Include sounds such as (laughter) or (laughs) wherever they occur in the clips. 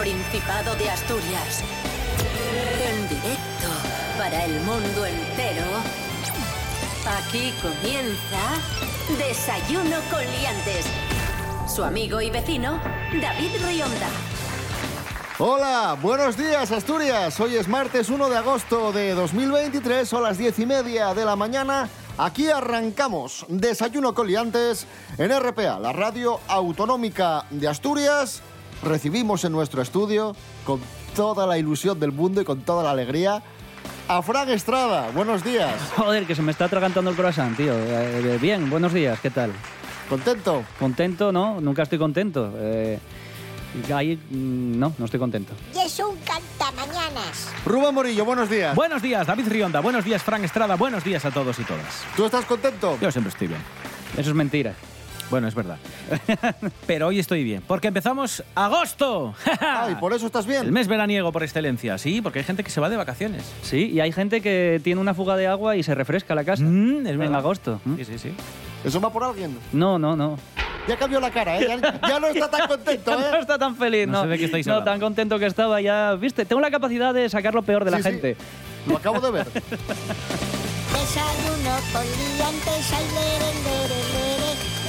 Principado de Asturias. En directo para el mundo entero. Aquí comienza Desayuno con Liantes. Su amigo y vecino, David Rionda. Hola, buenos días Asturias. Hoy es martes 1 de agosto de 2023, son las 10 y media de la mañana. Aquí arrancamos Desayuno con Liantes en RPA, la radio autonómica de Asturias. Recibimos en nuestro estudio, con toda la ilusión del mundo y con toda la alegría, a Fran Estrada. Buenos días. (laughs) Joder, que se me está atragantando el croissant, tío. Eh, bien, buenos días, ¿qué tal? ¿Contento? ¿Contento? No, nunca estoy contento. Eh, ahí, mm, no, no estoy contento. Y es un cantamañanas. Rubén Morillo, buenos días. Buenos días, David Rionda. Buenos días, Fran Estrada. Buenos días a todos y todas. ¿Tú estás contento? Yo siempre estoy bien. Eso es mentira. Bueno, es verdad. (laughs) Pero hoy estoy bien, porque empezamos agosto. (laughs) Ay, ¿por eso estás bien? El mes veraniego por excelencia, sí, porque hay gente que se va de vacaciones. Sí, y hay gente que tiene una fuga de agua y se refresca la casa. Mm, es en verdad. agosto. Sí, sí, sí. ¿Eso va por alguien? No, no, no. Ya cambió la cara, ¿eh? Ya, ya no está tan contento, (laughs) no ¿eh? está tan feliz, No no. sé de qué estáis no, tan contento que estaba ya. Viste, tengo la capacidad de sacar lo peor de la sí. gente. Lo acabo de ver. Desayuno con liantes.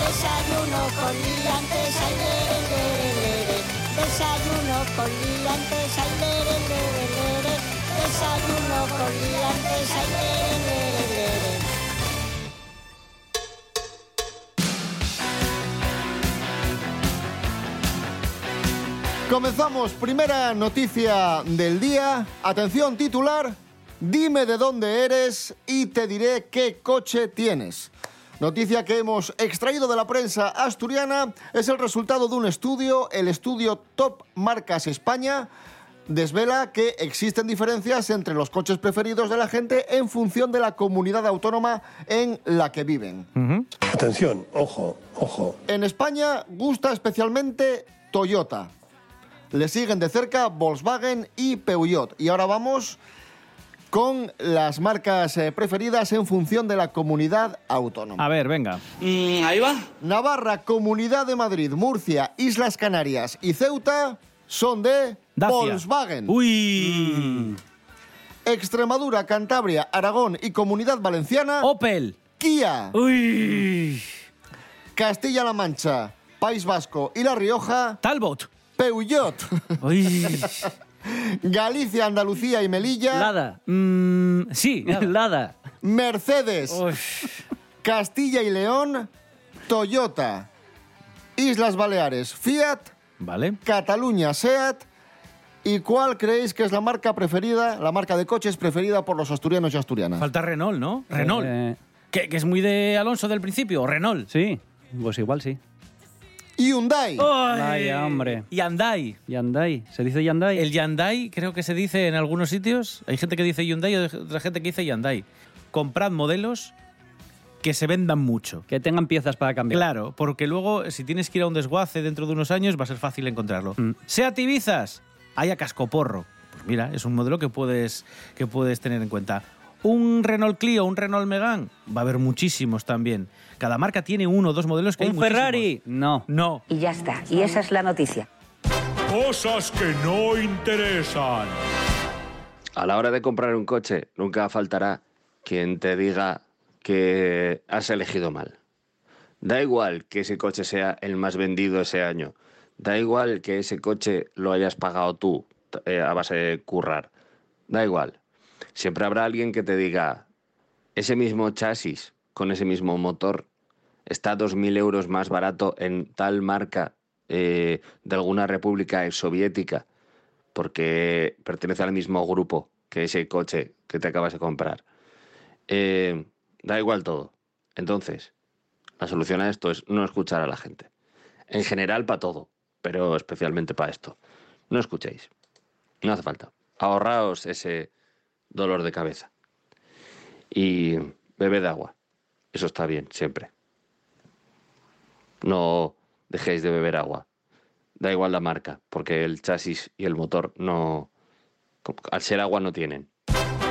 Desayuno con liantes, ay, lere, lere. Desayuno con liantes, ay, lere, lere. Desayuno con liantes, ay, lere. Comenzamos, primera noticia del día. Atención, titular. Dime de dónde eres y te diré qué coche tienes. Noticia que hemos extraído de la prensa asturiana es el resultado de un estudio, el estudio Top Marcas España. Desvela que existen diferencias entre los coches preferidos de la gente en función de la comunidad autónoma en la que viven. Atención, ojo, ojo. En España gusta especialmente Toyota. Le siguen de cerca Volkswagen y Peugeot. Y ahora vamos con las marcas eh, preferidas en función de la comunidad autónoma. A ver, venga. ahí va. Navarra, Comunidad de Madrid, Murcia, Islas Canarias y Ceuta son de Dacia. Volkswagen. Uy. Extremadura, Cantabria, Aragón y Comunidad Valenciana, Opel. Kia. Uy. Castilla-La Mancha, País Vasco y La Rioja, Talbot. Peugeot. Uy. (laughs) Galicia, Andalucía y Melilla, Lada. Mm, sí. Lada. Mercedes. Castilla y León, Toyota, Islas Baleares, Fiat, Vale. Cataluña, SEAT. ¿Y cuál creéis que es la marca preferida, la marca de coches preferida por los asturianos y asturianas? Falta Renault, ¿no? Renault. Eh, Que, que es muy de Alonso del principio. Renault. sí, pues igual sí. Hyundai. Vaya, hombre. Hyundai. Yandai. ¿Se dice Yandai? El Hyundai creo que se dice en algunos sitios. Hay gente que dice Hyundai y otra gente que dice Hyundai. Comprad modelos que se vendan mucho. Que tengan piezas para cambiar. Claro, porque luego si tienes que ir a un desguace dentro de unos años va a ser fácil encontrarlo. Mm. Seat Ibizas, hay a cascoporro. Pues mira, es un modelo que puedes, que puedes tener en cuenta. Un Renault Clio, un Renault Megane, va a haber muchísimos también. Cada marca tiene uno o dos modelos que hay ¿Un muchísimos. Ferrari? No. No. Y ya está. Y esa es la noticia. Cosas que no interesan. A la hora de comprar un coche, nunca faltará quien te diga que has elegido mal. Da igual que ese coche sea el más vendido ese año. Da igual que ese coche lo hayas pagado tú eh, a base de currar. Da igual. Siempre habrá alguien que te diga, ese mismo chasis con ese mismo motor está 2.000 euros más barato en tal marca eh, de alguna república soviética porque pertenece al mismo grupo que ese coche que te acabas de comprar. Eh, da igual todo. Entonces, la solución a esto es no escuchar a la gente. En general para todo, pero especialmente para esto. No escuchéis. No hace falta. Ahorraos ese dolor de cabeza. Y bebed agua. Eso está bien, siempre. No dejéis de beber agua. Da igual la marca, porque el chasis y el motor no... Al ser agua no tienen.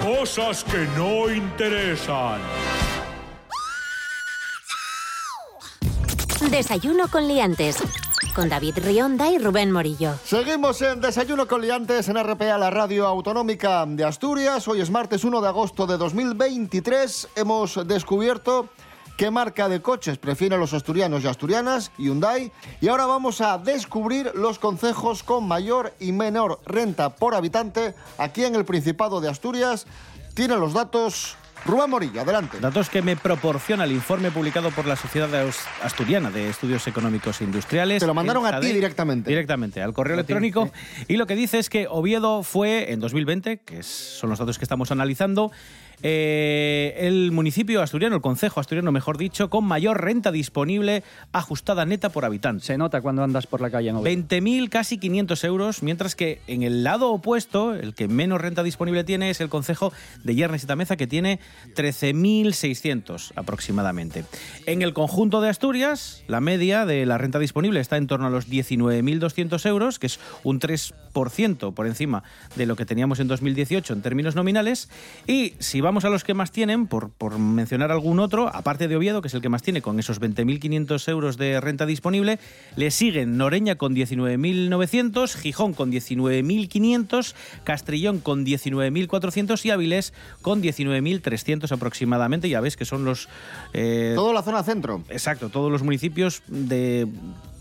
Cosas que no interesan. Desayuno con liantes. Con David Rionda y Rubén Morillo. Seguimos en Desayuno con Liantes en RPA, la radio autonómica de Asturias. Hoy es martes 1 de agosto de 2023. Hemos descubierto qué marca de coches prefieren los asturianos y asturianas, Hyundai. Y ahora vamos a descubrir los concejos con mayor y menor renta por habitante aquí en el Principado de Asturias. Tiene los datos Rubén Morillo, adelante. Datos que me proporciona el informe publicado por la Sociedad Asturiana de Estudios Económicos e Industriales. Te lo mandaron a ti directamente. Directamente, al correo electrónico. Y lo que dice es que Oviedo fue en 2020, que son los datos que estamos analizando, eh, el municipio asturiano, el concejo asturiano, mejor dicho, con mayor renta disponible ajustada neta por habitante. Se nota cuando andas por la calle en Oviedo. 20.000, casi 500 euros, mientras que en el lado opuesto, el que menos renta disponible tiene es el concejo de Yernes y Tameza, que tiene 13.600 aproximadamente. En el conjunto de Asturias, la media de la renta disponible está en torno a los 19.200 euros, que es un 3% por encima de lo que teníamos en 2018 en términos nominales. Y si vamos a los que más tienen, por, mencionar algún otro, aparte de Oviedo, que es el que más tiene con esos 20.500 euros de renta disponible, le siguen Noreña con 19.900, Gijón con 19.500, Castrillón con 19.400 y Avilés con 19.300 aproximadamente. Ya ves que son los... eh, Toda la zona centro. Exacto, todos los municipios de,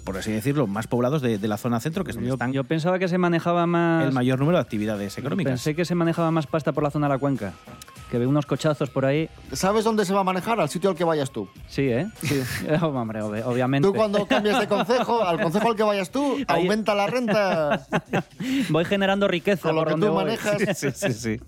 por así decirlo, más poblados de, de la zona centro, que es donde Yo, están yo pensaba que se manejaba más. el mayor número de actividades económicas. Pensé que se manejaba más pasta por la zona de la cuenca. Que ve unos cochazos por ahí. ¿Sabes dónde se va a manejar? Al sitio al que vayas tú. Sí, ¿eh? Sí. (laughs) Hombre, ob- obviamente. Tú cuando cambias de concejo, al concejo al que vayas tú, Ahí- aumenta la renta (laughs) Voy generando riqueza con lo por que donde tú voy. manejas. (laughs) Sí, sí, sí.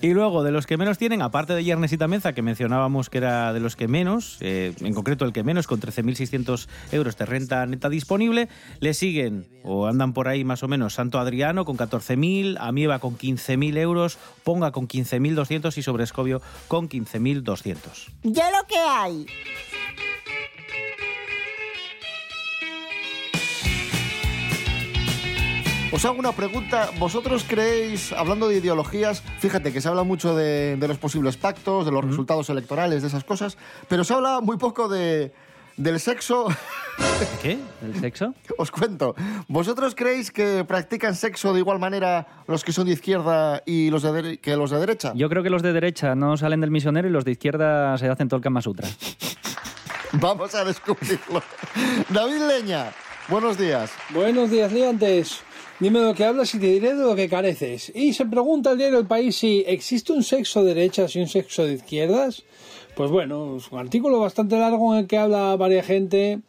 Y luego, de los que menos tienen, aparte de Yernes y Tamenza, que mencionábamos que era de los que menos, eh, en concreto el que menos, con 13.600 euros de renta neta disponible, le siguen, o andan por ahí más o menos, Santo Adriano con 14.000, Amieva con 15.000 euros, Ponga con 15.200 y Sobrescobio con 15.200. Yo lo que hay. Os hago una pregunta. ¿Vosotros creéis, hablando de ideologías, fíjate que se habla mucho de, de los posibles pactos, de los resultados electorales, de esas cosas, pero se habla muy poco de, del sexo? ¿Qué? ¿El sexo? (laughs) Os cuento. ¿Vosotros creéis que practican sexo de igual manera los que son de izquierda y los de que los de derecha? Yo creo que los de derecha no salen del misionero y los de izquierda se hacen todo el Kama Sutra. (laughs) Vamos a descubrirlo. (laughs) David Leña, buenos días. Buenos días, Liantes. Dime de lo que hablas y te diré de lo que careces. Y se pregunta el diario El País si existe un sexo de derechas y un sexo de izquierdas. Pues bueno, es un artículo bastante largo en el que habla varias gente.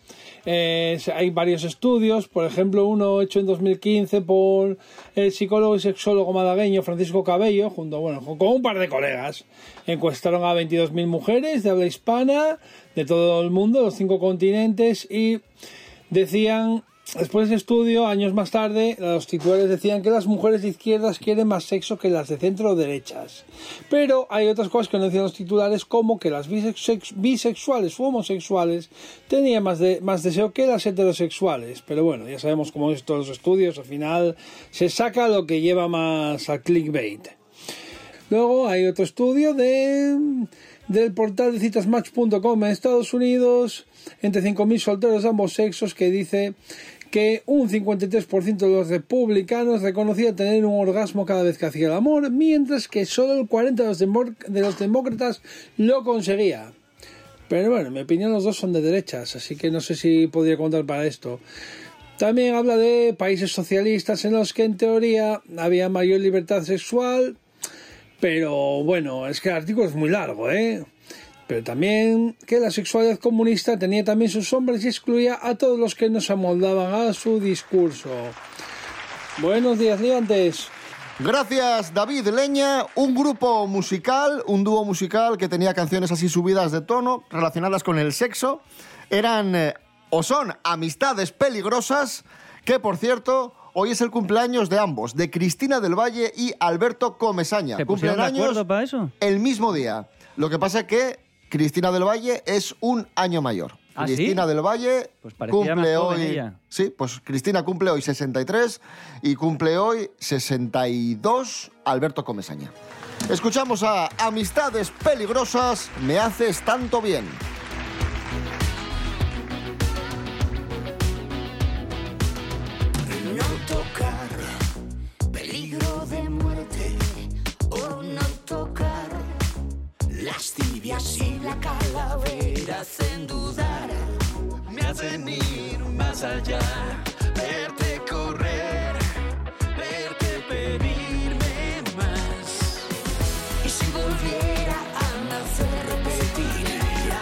Eh, hay varios estudios, por ejemplo, uno hecho en 2015 por el psicólogo y sexólogo malagueño Francisco Cabello, junto bueno, con un par de colegas. Encuestaron a 22.000 mujeres de habla hispana de todo el mundo, los cinco continentes, y decían Después de estudio, años más tarde, los titulares decían que las mujeres de izquierdas quieren más sexo que las de centro derechas. Pero hay otras cosas que no decían los titulares, como que las bisex- bisexuales u homosexuales tenían más, de- más deseo que las heterosexuales. Pero bueno, ya sabemos cómo es todos los estudios, al final se saca lo que lleva más al clickbait. Luego hay otro estudio de, del portal de citasmatch.com en Estados Unidos, entre 5.000 solteros de ambos sexos, que dice que un 53% de los republicanos reconocía tener un orgasmo cada vez que hacía el amor, mientras que solo el 40% de los, demócratas lo conseguía. Pero bueno, en mi opinión los dos son de derechas, así que no sé si podría contar para esto. También habla de países socialistas en los que en teoría había mayor libertad sexual, pero bueno, es que el artículo es muy largo, ¿eh? Pero también que la sexualidad comunista tenía también sus sombras y excluía a todos los que no se amoldaban a su discurso. Buenos días, liantes. Gracias, David Leña. Un grupo musical, un dúo musical que tenía canciones así subidas de tono, relacionadas con el sexo. Eran eh, o son amistades peligrosas, que por cierto, hoy es el cumpleaños de ambos, de Cristina del Valle y Alberto Comesaña. ¿Se pusieron de Cumplen acuerdo años para eso? el mismo día. Lo que pasa es que Cristina del Valle es un año mayor. Cristina del Valle cumple hoy. Sí, pues Cristina cumple hoy 63 y cumple hoy 62 Alberto Comesaña. Escuchamos a Amistades peligrosas, me haces tanto bien. No tocar, peligro de muerte, o no tocar las tibias y de calaveras sin dudar me hacen ir más allá. Verte correr, verte pedirme más. Y si volviera a nacer, repetiría.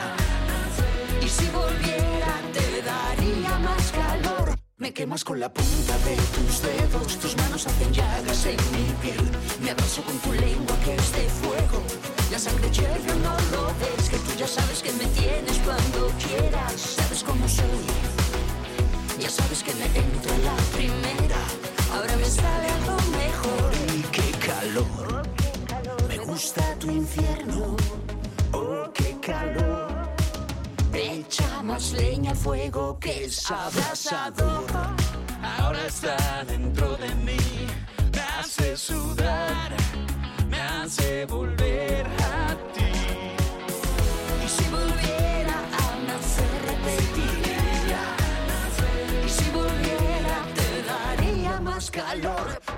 Y si volviera, te daría más calor. Me quemas con la punta de tus dedos, tus manos hacen llagas en mi piel. Me abrazo con tu lengua que es de fuego. La sangre hierve, no lo ves, que tú ya sabes que me tienes cuando quieras. Sabes cómo soy, ya sabes que me entro a la primera. Ahora me sale algo mejor. Y qué calor, me gusta tu infierno. Oh, qué calor. Echa más leña al fuego que es abrasador. Ahora está dentro de mí, me hace sudar, me hace volver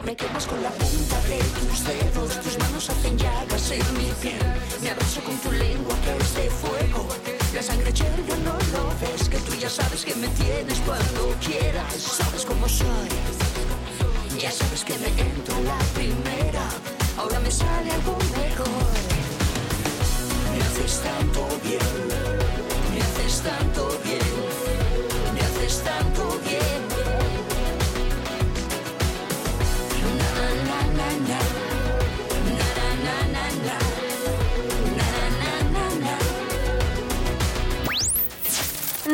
Me quemas con la punta de tus dedos, tus manos hacen llagas en mi piel. Me abrazo con tu lengua que es de fuego. La sangre hierve, no lo ves, que tú ya sabes que me tienes cuando quieras. Sabes cómo soy, ya sabes que me entro la primera. Ahora me sale algo mejor. Me haces tanto bien, me haces tanto bien,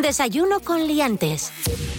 Desayuno con liantes.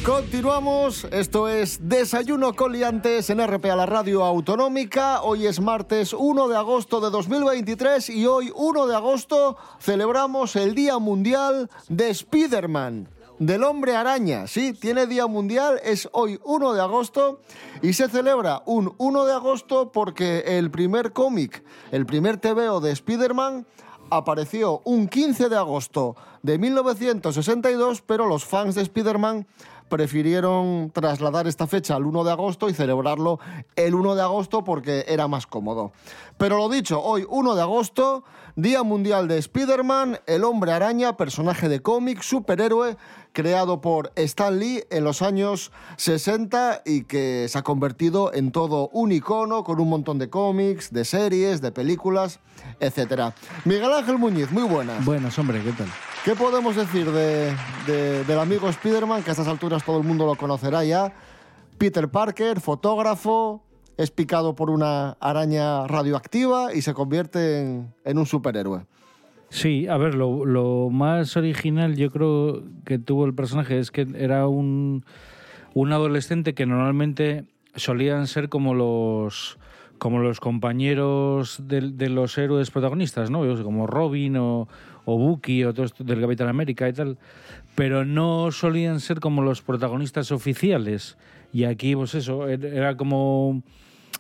Continuamos, esto es Desayuno con liantes en RPA, la radio autonómica. Hoy es martes 1 de agosto de 2023 y hoy 1 de agosto celebramos el Día Mundial de Spider-Man. Del hombre araña, sí, tiene día mundial, es hoy 1 de agosto y se celebra un 1 de agosto porque el primer cómic, el primer TVO de Spider-Man apareció un 15 de agosto de 1962, pero los fans de Spider-Man prefirieron trasladar esta fecha al 1 de agosto y celebrarlo el 1 de agosto porque era más cómodo. Pero lo dicho, hoy 1 de agosto, Día Mundial de Spider-Man, el hombre araña, personaje de cómic, superhéroe, creado por Stan Lee en los años 60 y que se ha convertido en todo un icono con un montón de cómics, de series, de películas, etc. Miguel Ángel Muñiz, muy buenas. Buenas, hombre, ¿qué tal? ¿Qué podemos decir de, de- del amigo Spider-Man, que a estas alturas todo el mundo lo conocerá ya? Peter Parker, fotógrafo, es picado por una araña radioactiva y se convierte en, en un superhéroe. Sí, a ver, lo, lo más original yo creo que tuvo el personaje es que era un, un adolescente que normalmente solían ser como los como los compañeros de, de los héroes protagonistas, ¿no? Como Robin o, o Bucky o todo esto del Capitán América y tal, pero no solían ser como los protagonistas oficiales. Y aquí, pues eso, er- era como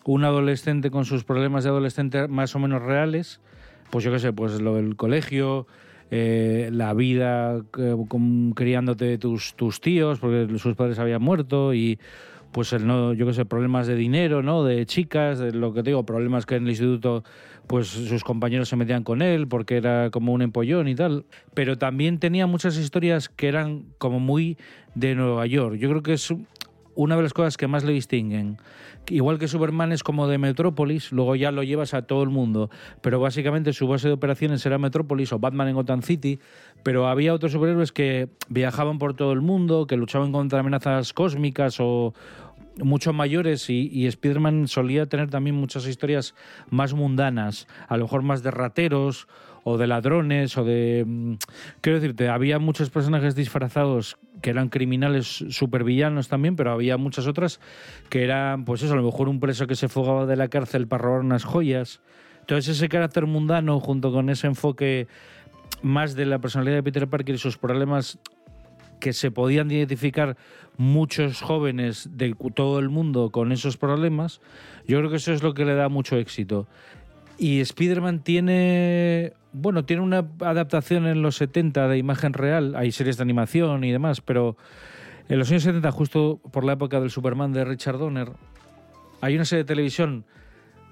un adolescente con sus problemas de adolescente más o menos reales, pues yo qué sé, pues lo del colegio, eh, la vida eh, criándote tus, tus tíos, porque sus padres habían muerto y pues el no, yo qué sé, problemas de dinero, ¿no? De chicas, de lo que te digo, problemas que en el instituto pues sus compañeros se metían con él porque era como un empollón y tal, pero también tenía muchas historias que eran como muy de Nueva York. Yo creo que es una de las cosas que más le distinguen. Igual que Superman es como de Metrópolis, luego ya lo llevas a todo el mundo, pero básicamente su base de operaciones era Metrópolis o Batman en Gotham City, pero había otros superhéroes que viajaban por todo el mundo, que luchaban contra amenazas cósmicas o mucho mayores y, y Spider-Man solía tener también muchas historias más mundanas, a lo mejor más de rateros o de ladrones o de... mm, Quiero decirte, había muchos personajes disfrazados que eran criminales supervillanos también, pero había muchas otras que eran, pues eso, a lo mejor un preso que se fugaba de la cárcel para robar unas joyas. Entonces ese carácter mundano junto con ese enfoque más de la personalidad de Peter Parker y sus problemas que se podían identificar muchos jóvenes de todo el mundo con esos problemas, yo creo que eso es lo que le da mucho éxito. Y Spider-Man tiene, bueno, tiene una adaptación en los 70 de imagen real, hay series de animación y demás, pero en los años 70, justo por la época del Superman de Richard Donner, hay una serie de televisión,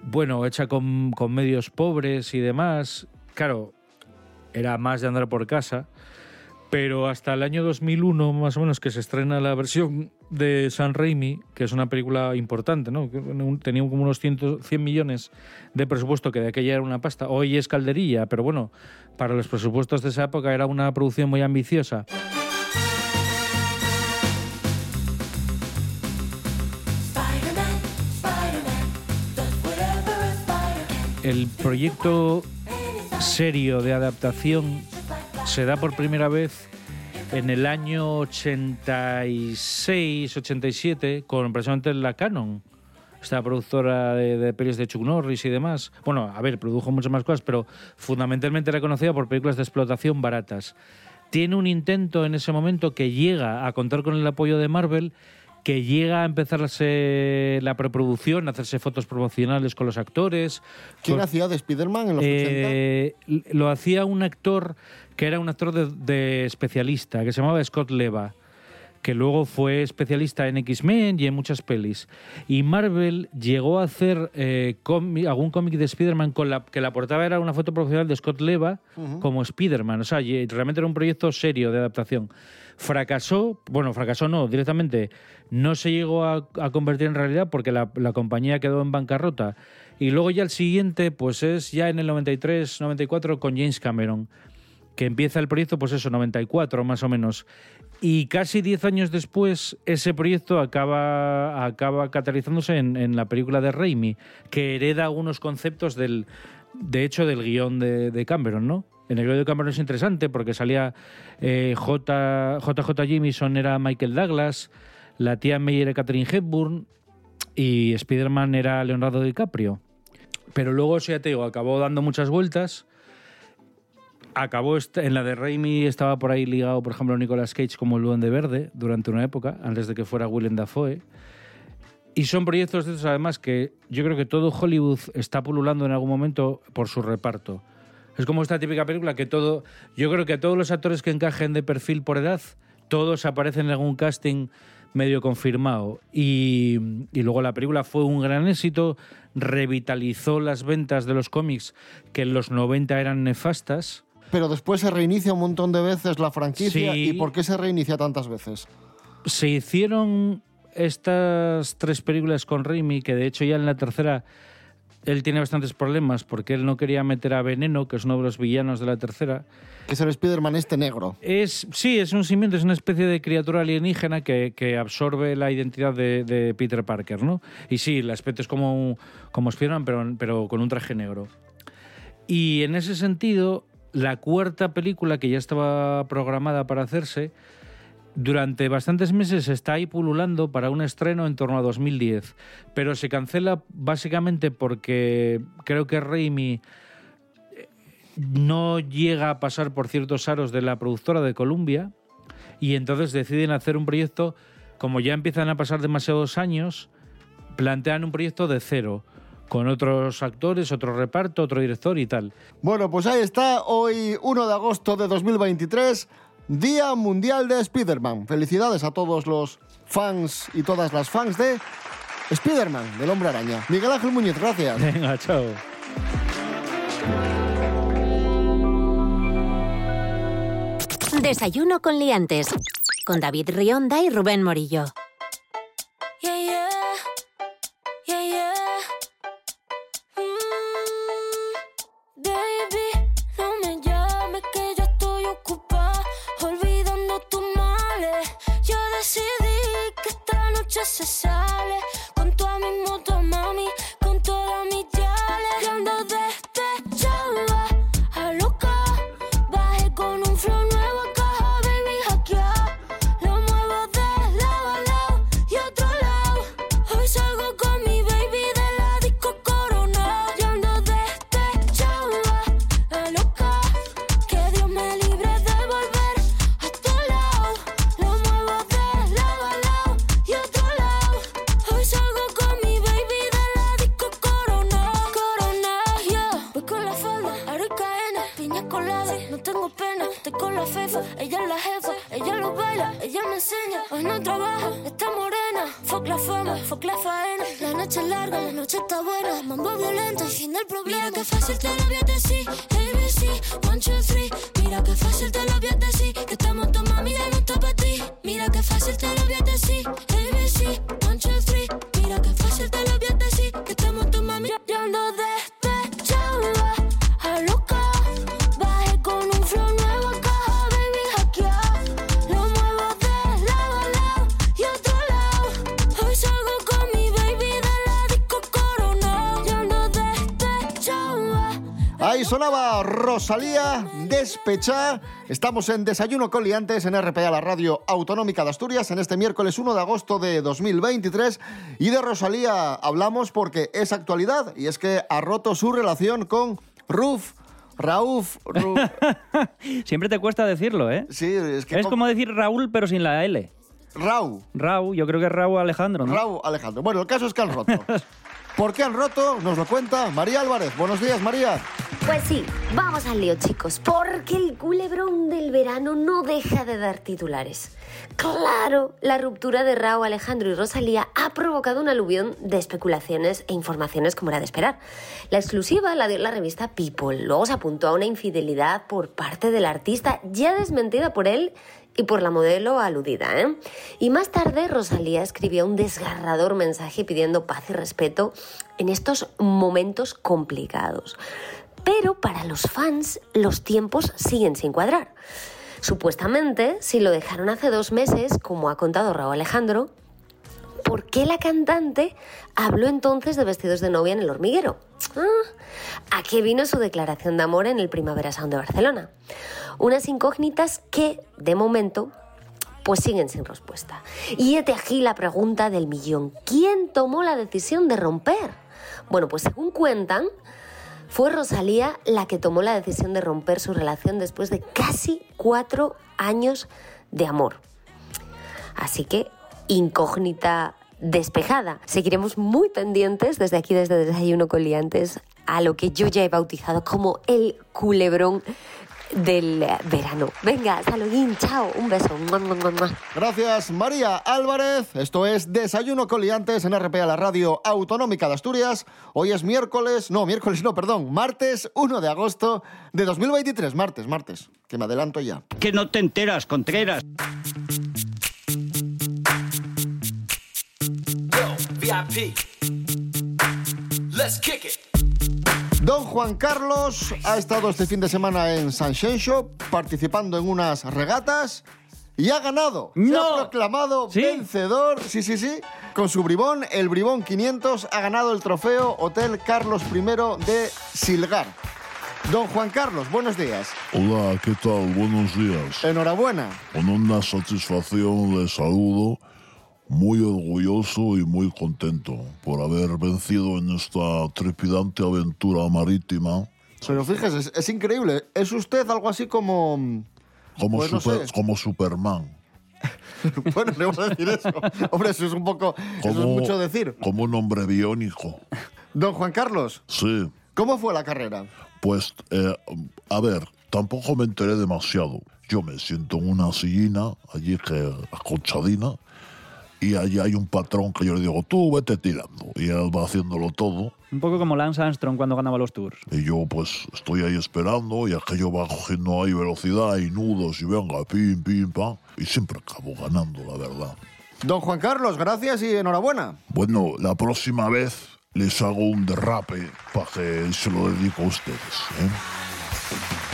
bueno, hecha con, con medios pobres y demás. Claro, era más de andar por casa, Pero hasta el año 2001, más o menos, que se estrena la versión de San Raimi, que es una película importante, ¿no? Tenía como unos 100, 100 millones de presupuesto, que de aquella era una pasta. Hoy es calderilla, pero bueno, para los presupuestos de esa época era una producción muy ambiciosa. El proyecto serio de adaptación se da por primera vez en el año 86, 87, con precisamente la Canon, esta productora de, de pelis de Chuck Norris y demás. Bueno, a ver, produjo muchas más cosas, pero fundamentalmente era conocida por películas de explotación baratas. Tiene un intento en ese momento que llega a contar con el apoyo de Marvel, que llega a empezarse la preproducción, a hacerse fotos promocionales con los actores. ¿Quién con- hacía de Spider-Man en los 80? eh, l- lo hacía un actor que era un actor de, de especialista, que se llamaba Scott Leva, que luego fue especialista en X-Men y en muchas pelis. Y Marvel llegó a hacer eh, cómi- algún cómic de Spider-Man con la que la portada era una foto profesional de Scott Leva como Spider-Man. O sea, y realmente era un proyecto serio de adaptación. Fracasó, bueno, fracasó no, directamente no se llegó a, a convertir en realidad porque la, la compañía quedó en bancarrota. Y luego ya el siguiente, pues es ya en el 93, 94 con James Cameron, que empieza el proyecto, pues eso, 94 más o menos. Y casi 10 años después, ese proyecto acaba, acaba catalizándose en, en la película de Raimi, que hereda algunos conceptos del, de hecho, del guion de, Cameron, ¿no? En el guion de Cameron es interesante porque salía eh, J, JJ Jameson era Michael Douglas, la tía May era Catherine Hepburn y Spider-Man era Leonardo DiCaprio. Pero luego, eso ya te digo, acabó dando muchas vueltas. Acabó est- en la de Raimi, estaba por ahí ligado, por ejemplo, Nicolas Cage como el Duende Verde durante una época, antes de que fuera Willem Dafoe. Y son proyectos de esos, además, que yo creo que todo Hollywood está pululando en algún momento por su reparto. Es como esta típica película que todo. Yo creo que todos los actores que encajen de perfil por edad, todos aparecen en algún casting medio confirmado. Y, y luego la película fue un gran éxito, revitalizó las ventas de los cómics que en los 90 eran nefastas. Pero después se reinicia un montón de veces la franquicia. Sí. ¿Y por qué se reinicia tantas veces? se hicieron estas tres películas con Raimi, que de hecho ya en la tercera él tiene bastantes problemas porque él no quería meter a Veneno, que es uno de los villanos de la tercera. Que es el Spider-Man este negro. Es, sí, es un simiente, es una especie de criatura alienígena que, que absorbe la identidad de, de Peter Parker, ¿no? Y sí, el aspecto es como, como Spider-Man, pero, pero con un traje negro. Y en ese sentido, la cuarta película que ya estaba programada para hacerse, durante bastantes meses está ahí pululando para un estreno en torno a 2010, pero se cancela básicamente porque creo que Raimi eh, no llega a pasar por ciertos aros de la productora de Columbia y entonces deciden hacer un proyecto, como ya empiezan a pasar demasiados años, plantean un proyecto de cero, con otros actores, otro reparto, otro director y tal. Bueno, pues ahí está, hoy 1 de agosto de 2023, Día Mundial de Spider-Man. Felicidades a todos los fans y todas las fans de Spider-Man, del Hombre Araña. Miguel Ángel Muñiz, gracias. Venga, chao. Desayuno con liantes. Con David Rionda y Rubén Morillo. Yeah, yeah. Yeah, sonaba Rosalía, despechá. Estamos en Desayuno con Liantes en RPA, la radio autonómica de Asturias, en este miércoles 1 de agosto de 2023. Y de Rosalía hablamos porque es actualidad y es que ha roto su relación con Ruf. Rauf, Ruf. (laughs) Siempre te cuesta decirlo, ¿eh? Sí, es que. Es como decir Raúl, pero sin la L. Raúl. Raúl, yo creo que es Raúl Alejandro, ¿no? Raúl Alejandro. Bueno, el caso es que han roto. (laughs) ¿Por qué han roto? Nos lo cuenta María Álvarez. Buenos días, María. Pues sí, vamos al lío, chicos, porque el culebrón del verano no deja de dar titulares. Claro, la ruptura de Raúl Alejandro y Rosalía ha provocado un aluvión de especulaciones e informaciones como era de esperar. La exclusiva la dio la revista People. Luego se apuntó a una infidelidad por parte del artista, ya desmentida por él y por la modelo aludida. ¿eh? Y más tarde Rosalía escribió un desgarrador mensaje pidiendo paz y respeto en estos momentos complicados. Pero para los fans los tiempos siguen sin cuadrar. Supuestamente, si lo dejaron hace dos meses, como ha contado Raúl Alejandro, ¿por qué la cantante habló entonces de vestidos de novia en el hormiguero? Ah, ¿A qué vino su declaración de amor en el Primavera Sound de Barcelona? Unas incógnitas que, de momento, pues siguen sin respuesta. Y hete aquí la pregunta del millón. ¿Quién tomó la decisión de romper? Bueno, pues según cuentan, fue Rosalía la que tomó la decisión de romper su relación después de casi cuatro años de amor. Así que, incógnita despejada. Seguiremos muy pendientes desde aquí, desde Desayuno con Liantes, a lo que yo ya he bautizado como el culebrón del verano. Venga, saludín, chao, un beso. Gracias, María Álvarez. Esto es Desayuno con Liantes en RPA, la radio autonómica de Asturias. Hoy es miércoles, no, miércoles no, perdón, martes 1 de agosto de 2023. Martes, martes, que me adelanto ya. Que no te enteras, Contreras. VIP. Let's kick it. Don Juan Carlos ha estado este fin de semana en San Xenxo participando en unas regatas y ha ganado. Se ha proclamado vencedor, sí, sí, sí, con su bribón, el bribón 500, ha ganado el trofeo Hotel Carlos I de Silgar. Don Juan Carlos, buenos días. Hola, ¿qué tal? Buenos días. Enhorabuena. Con una satisfacción de saludo, muy orgulloso y muy contento por haber vencido en esta trepidante aventura marítima. Pero fíjese, es, es increíble. Es usted algo así como... Como, Pues no super- sé. como Superman. (laughs) bueno, le vamos a decir eso. Hombre, eso es un poco... Eso es Como, mucho decir. como un hombre biónico. Don Juan Carlos, Sí, ¿cómo fue la carrera? pues, eh, a ver, tampoco me enteré demasiado. Yo me siento en una sillina, allí que acolchadina, y allí hay un patrón que yo le digo, tú vete tirando. Y él va haciéndolo todo. Un poco como Lance Armstrong cuando ganaba los tours. Y yo pues estoy ahí esperando y aquello va cogiendo ahí velocidad y nudos y venga, pim, pim, pam. Y siempre acabo ganando, la verdad. Don Juan Carlos, gracias y enhorabuena. Bueno, la próxima vez les hago un derrape para que se lo dedico a ustedes. ¿eh?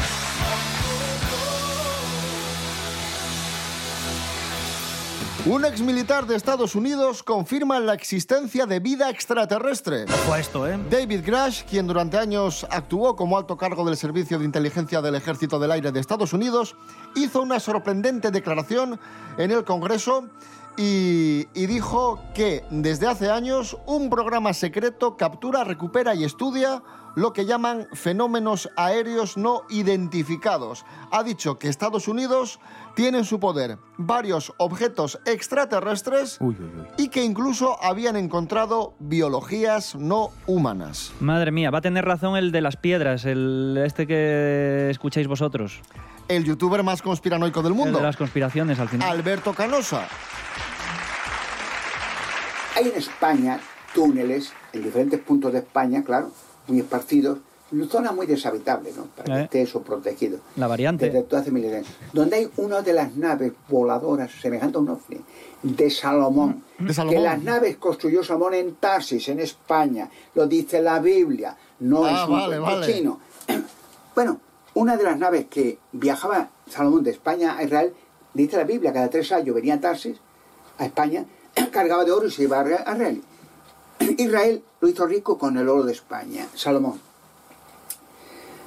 Un exmilitar de Estados Unidos confirma la existencia de vida extraterrestre. Ojo a esto, ¿eh? David Grash, quien durante años actuó como alto cargo del Servicio de Inteligencia del Ejército del Aire de Estados Unidos, hizo una sorprendente declaración en el Congreso y, y dijo que desde hace años un programa secreto captura, recupera y estudia lo que llaman fenómenos aéreos no identificados. Ha dicho que Estados Unidos tiene en su poder varios objetos extraterrestres y que incluso habían encontrado biologías no humanas. Madre mía, va a tener razón el de las piedras, el este que escucháis vosotros. El youtuber más conspiranoico del El mundo, de las conspiraciones al final. Alberto Canosa. Hay en España túneles en diferentes puntos de España, claro, muy esparcidos, en zonas muy deshabitables, ¿no? Para que Eh. esté eso protegido. La variante. Desde hace miles de años. Donde hay una de las naves voladoras semejante a un ovni de Salomón. De Salomón. Que las naves construyó Salomón en Tarsis, en España. Lo dice la Biblia. No Ah, es un vale, cuento vale. chino. (clears throat) Bueno, una de las naves que viajaba Salomón de España a Israel, dice la Biblia, cada tres años venía a Tarsis, a España, (clears throat) cargaba de oro y se iba a Israel. Israel lo hizo rico con el oro de España, Salomón.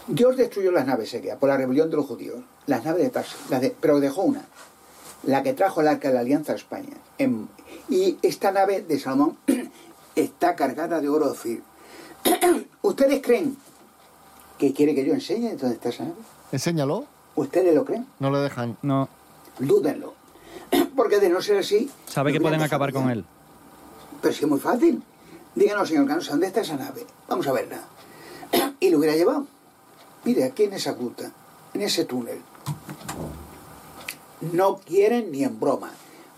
Dios destruyó las naves serias por la rebelión de los judíos, las naves de Tarsis, las de- pero dejó una, la que trajo el arca de la alianza a España. En- y esta nave de Salomón (clears throat) está cargada de oro de Ofir. (clears throat) ¿Ustedes creen que quiere que yo enseñe dónde está esa nave? Enséñalo. ¿Ustedes lo creen? No le dejan. No. Dúdenlo. (clears throat) Porque de no ser así... Sabe que lo pueden acabar con él. Pero sí es muy fácil. Díganos, señor Canosa, ¿dónde está esa nave? Vamos a verla. (clears throat) Y lo hubiera llevado. Mire, aquí en esa gruta, en ese túnel. No quieren ni en broma.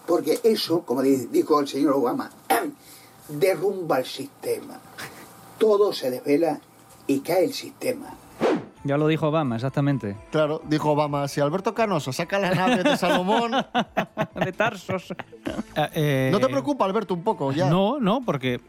Porque eso, como di- dijo el señor Obama, (clears throat) derrumba el sistema. Todo se desvela y cae el sistema. Ya lo dijo Obama, exactamente. Claro, dijo Obama, si Alberto Canoso saca la nave de Salomón... (laughs) de Tarsos. ¿No te preocupa, Alberto, un poco ya? Eh, No, no, porque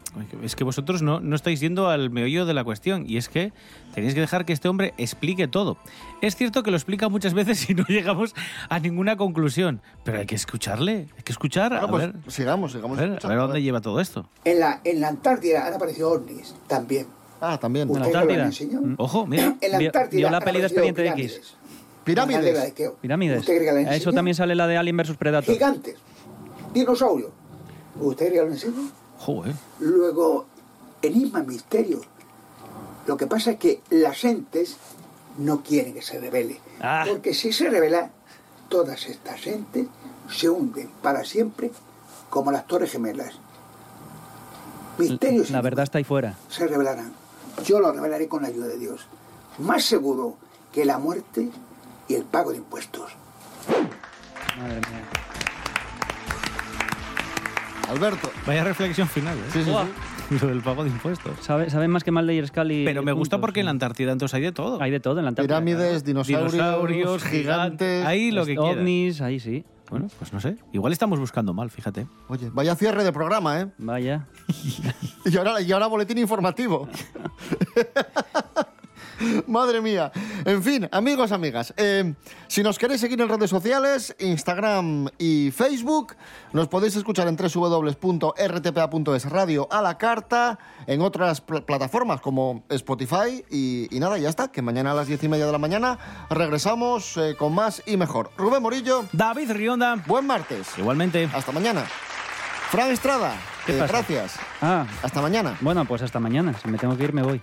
es que vosotros no, no estáis yendo al meollo de la cuestión y es que tenéis que dejar que este hombre explique todo. Es cierto que lo explica muchas veces y no llegamos a ninguna conclusión, pero hay que escucharle, hay que escuchar. A pues ver, sigamos, sigamos. a ver, a ver dónde lleva todo esto. En la, en la Antártida han aparecido ovnis también. Ah, también. ¿Usted que lo han enseñado? Ojo, mira. En la Antártida vio la peli de Expediente X. pirámides. Pirámides. Keo. Pirámides. ¿Usted cree que la A eso también sale la de Alien vs Predator. Gigantes. Dinosaurios. ¿Usted cree que enseñan? Joder. Luego, enigma, misterio. Lo que pasa es que las entes no quieren que se revele. Ah. Porque si se revela, todas estas entes se hunden para siempre como las torres gemelas. Misterios La verdad está ahí fuera. se revelarán. Yo lo revelaré con la ayuda de Dios. Más seguro que la muerte y el pago de impuestos. Madre mía. Alberto. Vaya reflexión final, ¿eh? Sí, sí, Buah. Lo del pago de impuestos. Sabe- Saben más que y Scully. Pero me gusta porque en la Antártida entonces hay de todo. Hay de todo en la Antártida. Pirámides, dinosaurios, Dinosaurios, gigantes. Ahí lo que quieras. ovnis, ahí sí. Bueno, pues no sé. Igual estamos buscando mal, fíjate. Oye, vaya cierre de programa, ¿eh? Vaya. (laughs) Y ahora, y ahora boletín informativo. (laughs) (laughs) Madre mía. En fin, amigos, amigas, eh, si nos queréis seguir en redes sociales, Instagram y Facebook, nos podéis escuchar en www.rtpa.es radio a la carta, en otras pl- plataformas como Spotify y, y nada, ya está, que mañana a las diez y media de la mañana regresamos eh, con más y mejor. Rubén Morillo. David Rionda. Buen martes. Igualmente. Hasta mañana. Fran Estrada. ¿Qué eh, pasa? gracias. Ah, Hasta mañana. bueno, pues hasta mañana. Si me tengo que ir, me voy.